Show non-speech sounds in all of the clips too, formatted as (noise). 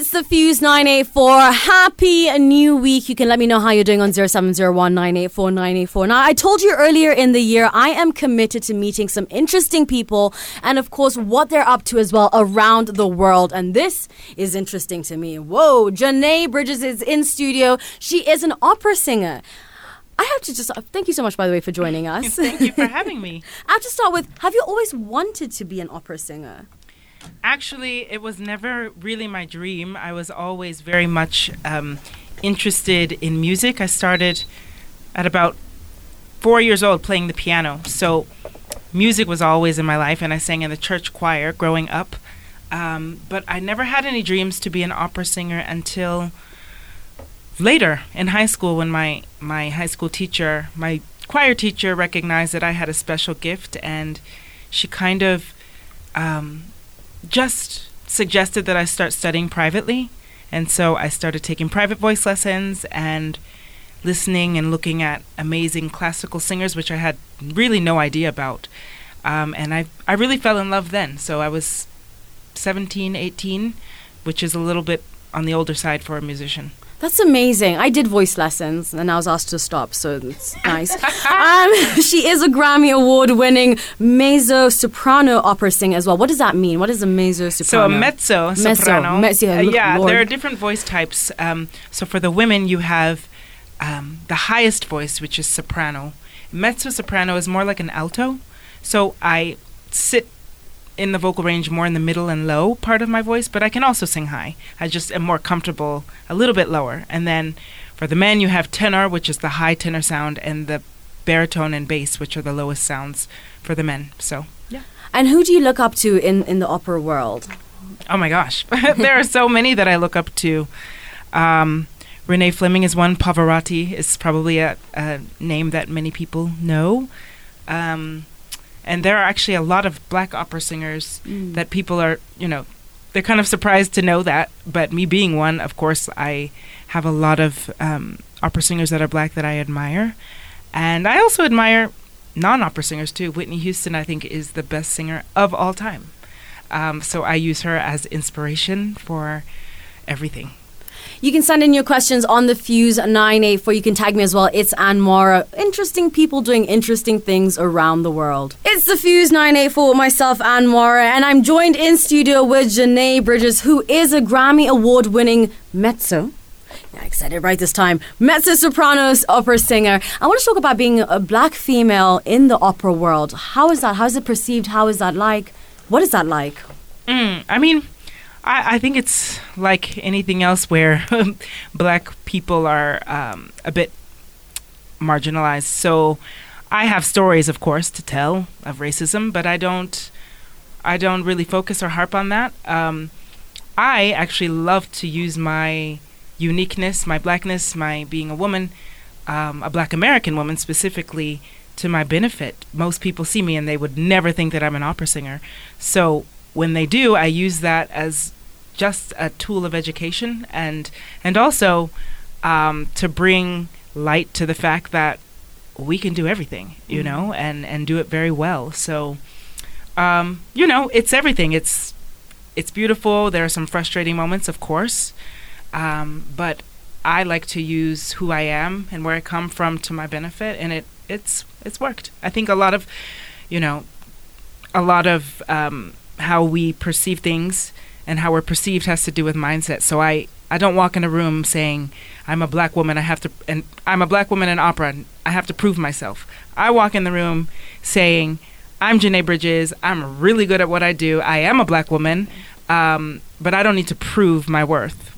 It's the Fuse 984. Happy new week. You can let me know how you're doing on 0701 984 984. Now, I told you earlier in the year, I am committed to meeting some interesting people and, of course, what they're up to as well around the world. And this is interesting to me. Whoa, J'Nai Bridges is in studio. She is an opera singer. I have to just uh, thank you so much, by the way, for joining us. (laughs) thank you for having me. (laughs) I have to start with Have you always wanted to be an opera singer? Actually, it was never really my dream. I was always very much um, interested in music. I started at about four years old playing the piano. So, music was always in my life, and I sang in the church choir growing up. Um, but I never had any dreams to be an opera singer until later in high school when my, my high school teacher, my choir teacher, recognized that I had a special gift, and she kind of um, just suggested that I start studying privately. And so I started taking private voice lessons and listening and looking at amazing classical singers, which I had really no idea about. Um, and I, I really fell in love then. So I was 17, 18, which is a little bit on the older side for a musician. That's amazing. I did voice lessons and I was asked to stop, so it's nice. (laughs) um, she is a Grammy Award winning mezzo soprano opera singer as well. What does that mean? What is a mezzo soprano? So, a mezzo soprano. Mezzo, uh, yeah, Lord. there are different voice types. Um, so, for the women, you have um, the highest voice, which is soprano. Mezzo soprano is more like an alto. So, I sit in the vocal range more in the middle and low part of my voice, but I can also sing high. I just am more comfortable a little bit lower. And then for the men, you have tenor, which is the high tenor sound, and the baritone and bass, which are the lowest sounds for the men. So, yeah. And who do you look up to in, in the opera world? Oh my gosh. (laughs) there are so many that I look up to. Um, Renee Fleming is one. Pavarotti is probably a, a name that many people know. Um, and there are actually a lot of black opera singers mm. that people are, you know, they're kind of surprised to know that. But me being one, of course, I have a lot of um, opera singers that are black that I admire, and I also admire non-opera singers too. Whitney Houston, I think, is the best singer of all time. Um, so I use her as inspiration for everything. You can send in your questions on the Fuse 984. You can tag me as well. It's Anne Mara. Interesting people doing interesting things around the world. It's the Fuse 984 with myself, Anne Mara, and I'm joined in studio with J'Nai Bridges, who is a Grammy Award winning mezzo. Yeah, I said it right this time. Mezzo sopranos opera singer. I want to talk about being a black female in the opera world. How is that? How is it perceived? How is that like? What is that like? Mm, I mean, I, I think it's like anything else where (laughs) black people are um, a bit marginalized. So I have stories, of course, to tell of racism, but I don't. I don't really focus or harp on that. Um, I actually love to use my uniqueness, my blackness, my being a woman, um, a black American woman specifically, to my benefit. Most people see me and they would never think that I'm an opera singer. So when they do, I use that as just a tool of education and and also um, to bring light to the fact that we can do everything, you mm-hmm. know, and and do it very well. So, um, you know, it's everything. It's it's beautiful. There are some frustrating moments, of course, um, but I like to use who I am and where I come from to my benefit, and it it's it's worked. I think a lot of, you know, a lot of um, how we perceive things and how we're perceived has to do with mindset. So I I don't walk in a room saying I'm a black woman. I have to and I'm a black woman in opera. I have to prove myself. I walk in the room saying I'm J'Nai Bridges. I'm really good at what I do. I am a black woman, um, but I don't need to prove my worth.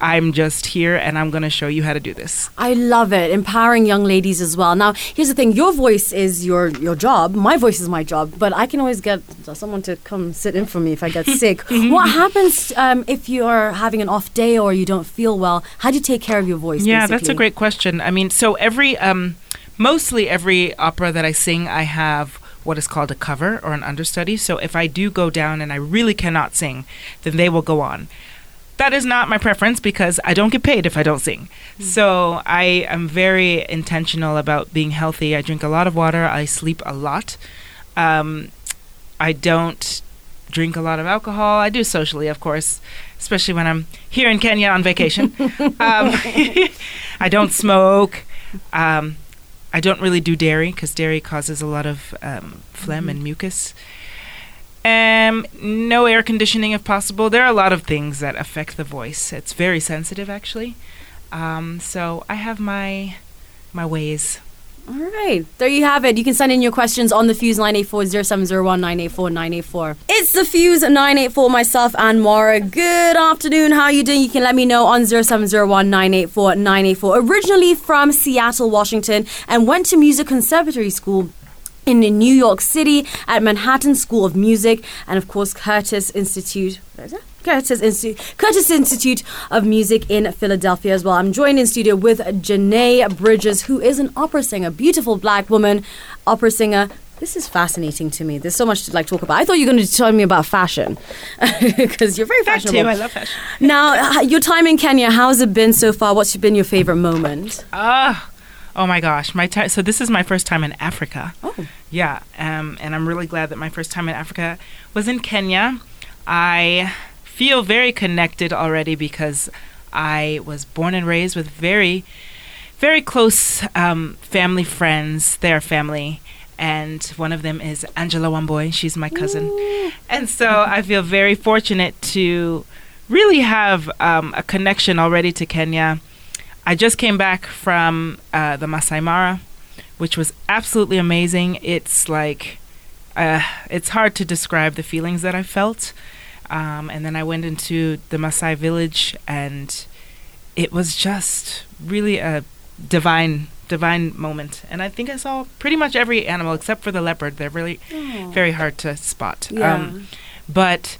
I'm just here and I'm going to show you how to do this. I love it. Empowering young ladies as well. Now, here's the thing your voice is your, your job. My voice is my job, but I can always get someone to come sit in for me if I get (laughs) sick. what happens um, if you're having an off day or you don't feel well? How do you take care of your voice? Yeah, basically? that's a great question. I mean, so every, um, mostly every opera that I sing, I have what is called a cover or an understudy. So if I do go down and I really cannot sing, then they will go on that is not my preference because I don't get paid if I don't sing. Mm. So I am very intentional about being healthy. I drink a lot of water. I sleep a lot. Um, I don't drink a lot of alcohol. I do socially, of course, especially when I'm here in Kenya on vacation. (laughs) um, (laughs) I don't smoke. Um, I don't really do dairy because dairy causes a lot of um, phlegm Mm-hmm. and mucus. Um, no air conditioning if possible. There are a lot of things that affect the voice. It's very sensitive, actually. Um, so I have my my ways. All right. There you have it. You can send in your questions on the Fuse 984 0701 984 984. It's the Fuse 984, myself and Mara. Good afternoon. How are you doing? You can let me know on 0701 984 984. Originally from Seattle, Washington, and went to Music Conservatory School in New York City at Manhattan School of Music and of course Curtis Institute. what is it? Curtis Institute, Curtis Institute of Music in Philadelphia as well. I'm joined in studio with J'Nai Bridges, who is an opera singer, beautiful black woman, opera singer. This is fascinating to me. There's so much to like talk about. I thought you were going to tell me about fashion (laughs) because you're very fashionable. too. I love fashion. now, your time in Kenya, how's it been so far? What's been your favorite moment? Ah, oh my gosh, my time. So this is my first time in Africa. Oh. Yeah, um, and I'm really glad that my first time in Africa was in Kenya. I feel very connected already because I was born and raised with very, very close um, family friends. Their family. And one of them is Angela Wambui. She's my cousin. And so I feel very fortunate to really have um, a connection already to Kenya. I just came back from uh, the Masai Mara, which was absolutely amazing. It's like, uh, it's hard to describe the feelings that I felt. Um, and then I went into the Maasai village, and it was just really a divine, divine moment. And I think I saw pretty much every animal except for the leopard. They're really very hard to spot. Yeah. Um, but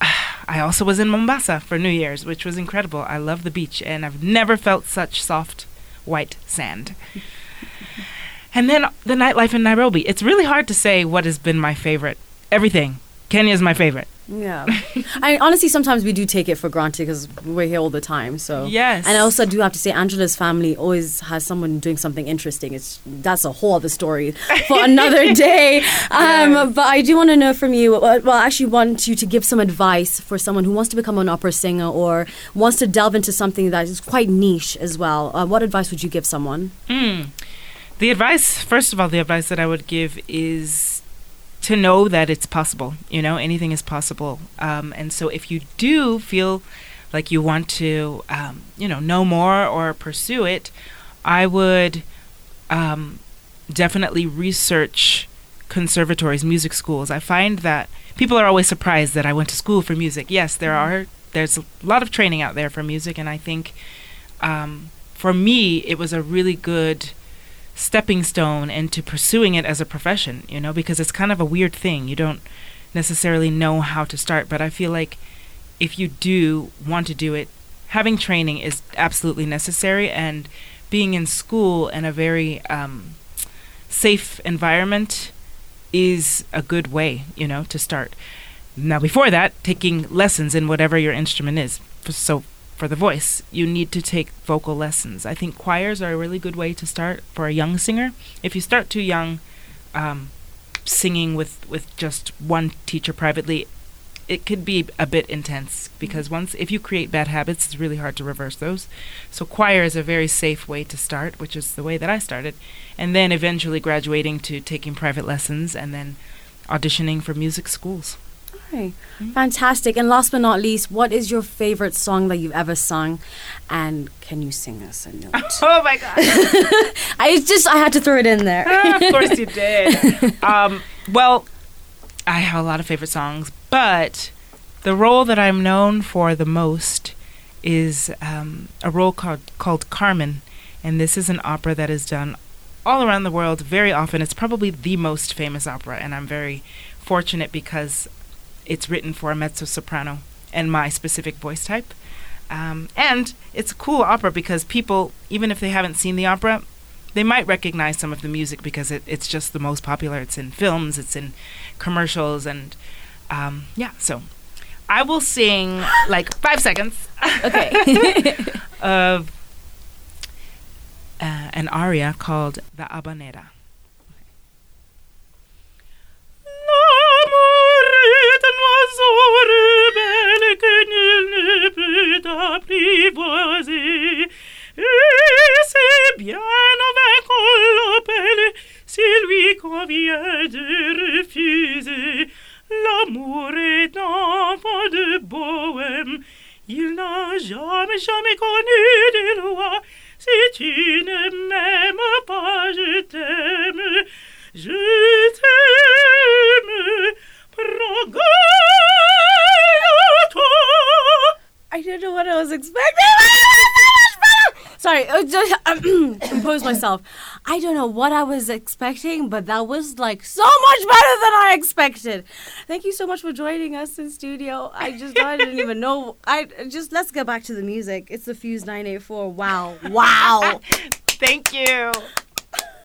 (sighs) I also was in Mombasa for New Year's, which was incredible. I love the beach, and I've never felt such soft white sand. (laughs) And then the nightlife in Nairobi. It's really hard to say what has been my favorite. Everything. Kenya is my favorite. Yeah. (laughs) I honestly sometimes we do take it for granted because we're here all the time. So Yes. And I also do have to say Angela's family always has someone doing something interesting. It's that's a whole other story for (laughs) another day. Um, Yes. But I do want to know from you. Well, well, I actually want you to give some advice for someone who wants to become an opera singer or wants to delve into something that is quite niche as well. Uh, what advice would you give someone? Mm. The advice, first of all, the advice that I would give is to know that it's possible. You know, anything is possible. Um, and so if you do feel like you want to, um, you know, know more or pursue it, I would um, definitely research conservatories, music schools. I find that people are always surprised that I went to school for music. Yes, there are. There's a lot of training out there for music, and I think um, for me, it was a really good stepping stone into pursuing it as a profession, you know, because it's kind of a weird thing. You don't necessarily know how to start, but I feel like if you do want to do it, having training is absolutely necessary, and being in school in a very um, safe environment is a good way, you know, to start. Now, before that, taking lessons in whatever your instrument is. So, for the voice, you need to take vocal lessons. I think choirs are a really good way to start for a young singer. If you start too young, um, singing with, with just one teacher privately, it could be a bit intense because once if you create bad habits, it's really hard to reverse those. So choir is a very safe way to start, which is the way that I started, and then eventually graduating to taking private lessons and then auditioning for music schools. Okay. Fantastic. And last but not least, what is your favorite song that you've ever sung? And can you sing us a note? (laughs) Oh my god! (laughs) I just I had to throw it in there. (laughs) of course you did. Um, well, I have a lot of favorite songs, but the role that I'm known for the most is um, a role called called Carmen, and this is an opera that is done all around the world very often. It's probably the most famous opera, and I'm very fortunate because it's written for a mezzo soprano and my specific voice type. Um, and it's a cool opera because people, even if they haven't seen the opera, they might recognize some of the music because it, it's just the most popular. It's in films, it's in commercials, and um, yeah. So I will sing like (gasps) five seconds Okay. (laughs) of uh, an aria called the Habanera. Nul ne peut apprivoiser. Et c'est bien en vain qu'on lui convient de refuser. L'amour est enfant de bohème, il n'a jamais, jamais connu de loi. Si tu ne Sorry, uh, just (clears throat) compose myself. I don't know what I was expecting, but that was like so much better than I expected. Thank you so much for joining us in studio. I just I didn't even know. I just let's get back to the music. It's the Fuse 984. Wow, wow. (laughs) Thank you.